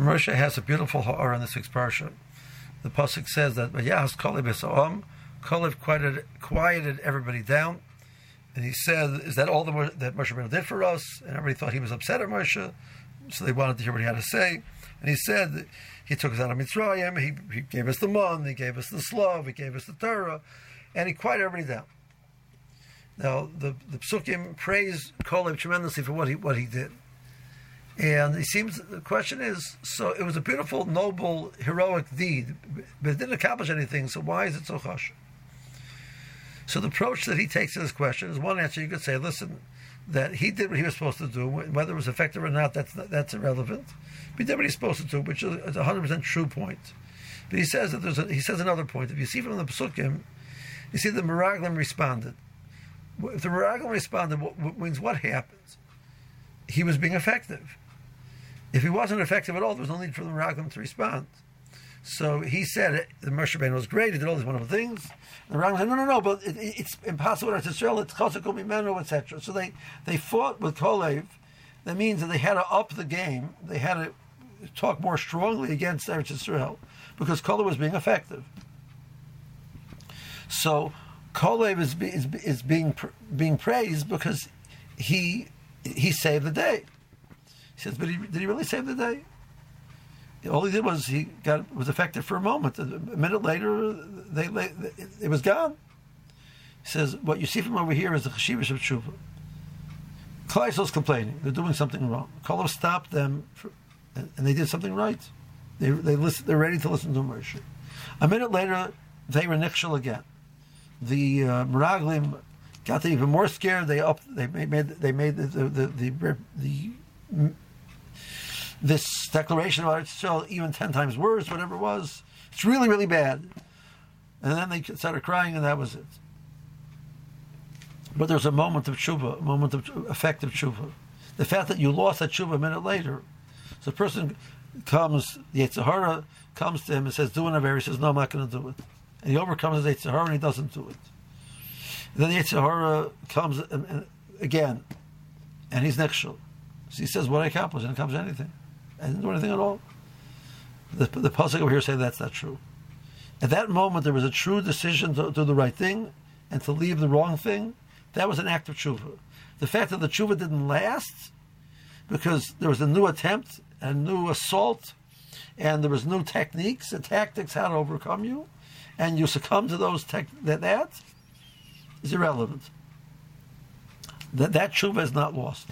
Moshe has a beautiful ha'ara in this week's parsha. The pasuk says that Yahas Kalev Esa'am, Kalev quieted, quieted everybody down, and he said, "Is that all the, that Moshe Rabbeinu did for us?" And everybody thought he was upset at Moshe, so they wanted to hear what he had to say. And he said, "He took us out of Mitzrayim. He, he gave us the mon, he gave us the slav, he gave us the Torah, and he quieted everybody down." Now the the psukim praise Kalev tremendously for what he what he did. And it seems the question is so it was a beautiful, noble, heroic deed, but it didn't accomplish anything, so why is it so hush? So the approach that he takes to this question is one answer you could say, listen, that he did what he was supposed to do, whether it was effective or not, that's that's irrelevant. But he did what he's supposed to do, which is a hundred percent true point. But he says that there's a, he says another point. If you see from the Pesukim, you see the Meraglim responded. If the Meraglim responded, what, means what happens? He was being effective if he wasn't effective at all, there was no need for the Meraglim to respond. So he said the Moshe Rabbeinu was great. He did all these wonderful things. And the Rambam said, no, no, no, but it, it, it's impossible to Israel. It's Chosakul Mimenu, etc. So they, they fought with Kolev. That means that they had to up the game. They had to talk more strongly against Eretz Israel because Kolev was being effective. So Kolev is, is, is being being praised because he he saved the day. He says, but he, did he really save the day? All he did was he got was affected for a moment. A minute later, they, they, it was gone. He says, what you see from over here is the cheshivish of tshuva. Klal Yisrael's complaining; they're doing something wrong. Kolev stopped them, for, and, and, they did something right. They they listen, They're ready to listen to Moshe. A minute later, they were nichshel again. The uh, Meraglim got even more scared. They up. They made. They made the the the, the, the this declaration about Israel even ten times worse, whatever it was. It's really, really bad. And then they started crying, and that was it. But there's a moment of tshuva, a moment of effective tshuva. The fact that you lost that tshuva a minute later. So the person comes, the Yetzer Hara comes to him and says, do an Aver. He says, no, I'm not going to do it. And he overcomes the Yetzer Hara and he doesn't do it. And then the Yetzer Hara comes and, and, again, and he's next He says, what I accomplished, it comes anything. I didn't do anything at all. The, the pasuk over here say that's not true. At that moment, there was a true decision to do the right thing and to leave the wrong thing. That was an act of tshuva. The fact that the tshuva didn't last because there was a new attempt, a new assault, and there was new techniques and tactics how to overcome you, and you succumb to those tech, that, that is irrelevant. That that tshuva is not lost.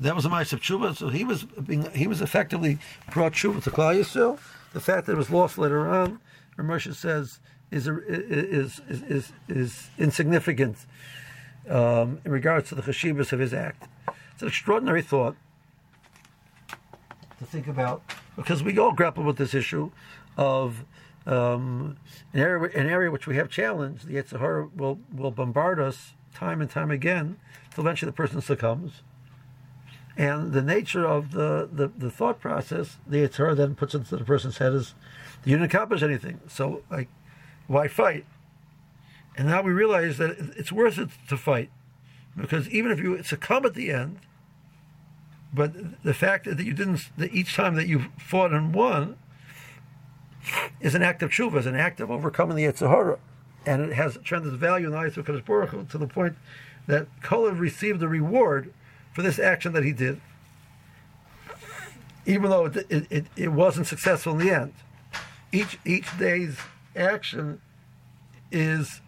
That was a mice of tshuva. So he was being, he was effectively brought tshuva to Klal Yisrael. The fact that it was lost later on, Ramesh says, is, is, is, is, insignificant um, in regards to the cheshivas of his act. It's an extraordinary thought to think about because we all grapple with this issue of um, an area an area which we have challenged. The Yetzer Hara will will bombard us time and time again until eventually the person succumbs. And the nature of the, the, the thought process, the Yetzer then puts into the person's head is, you didn't accomplish anything, so like, why fight? And now we realize that it's worth it to fight, because even if you succumb at the end, but the fact that you didn't, that each time that you fought and won, is an act of tshuva, is an act of overcoming the Yetzer Hara. And it has tremendous value in the eyes of Kadosh Baruch to the point that Kolev received the reward for this action that he did, even though it, it, it, wasn't successful in the end. Each each day's action is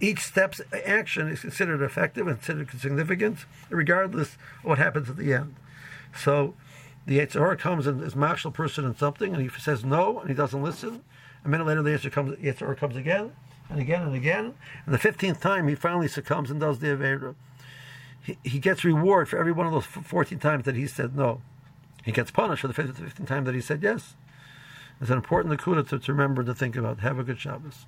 each step's action is considered effective and considered significant, regardless of what happens at the end. So the Yetzer comes and is martial person in something, and he says no, and he doesn't listen. A minute later, the Yetzer comes, Yetzer comes again, and again, and again. And the 15th time, he finally succumbs and does the Avera he, gets reward for every one of those 14 times that he said no. He gets punished for the 15th time that he said yes. It's an important nakuda to, to remember to think about. Have a good Shabbos.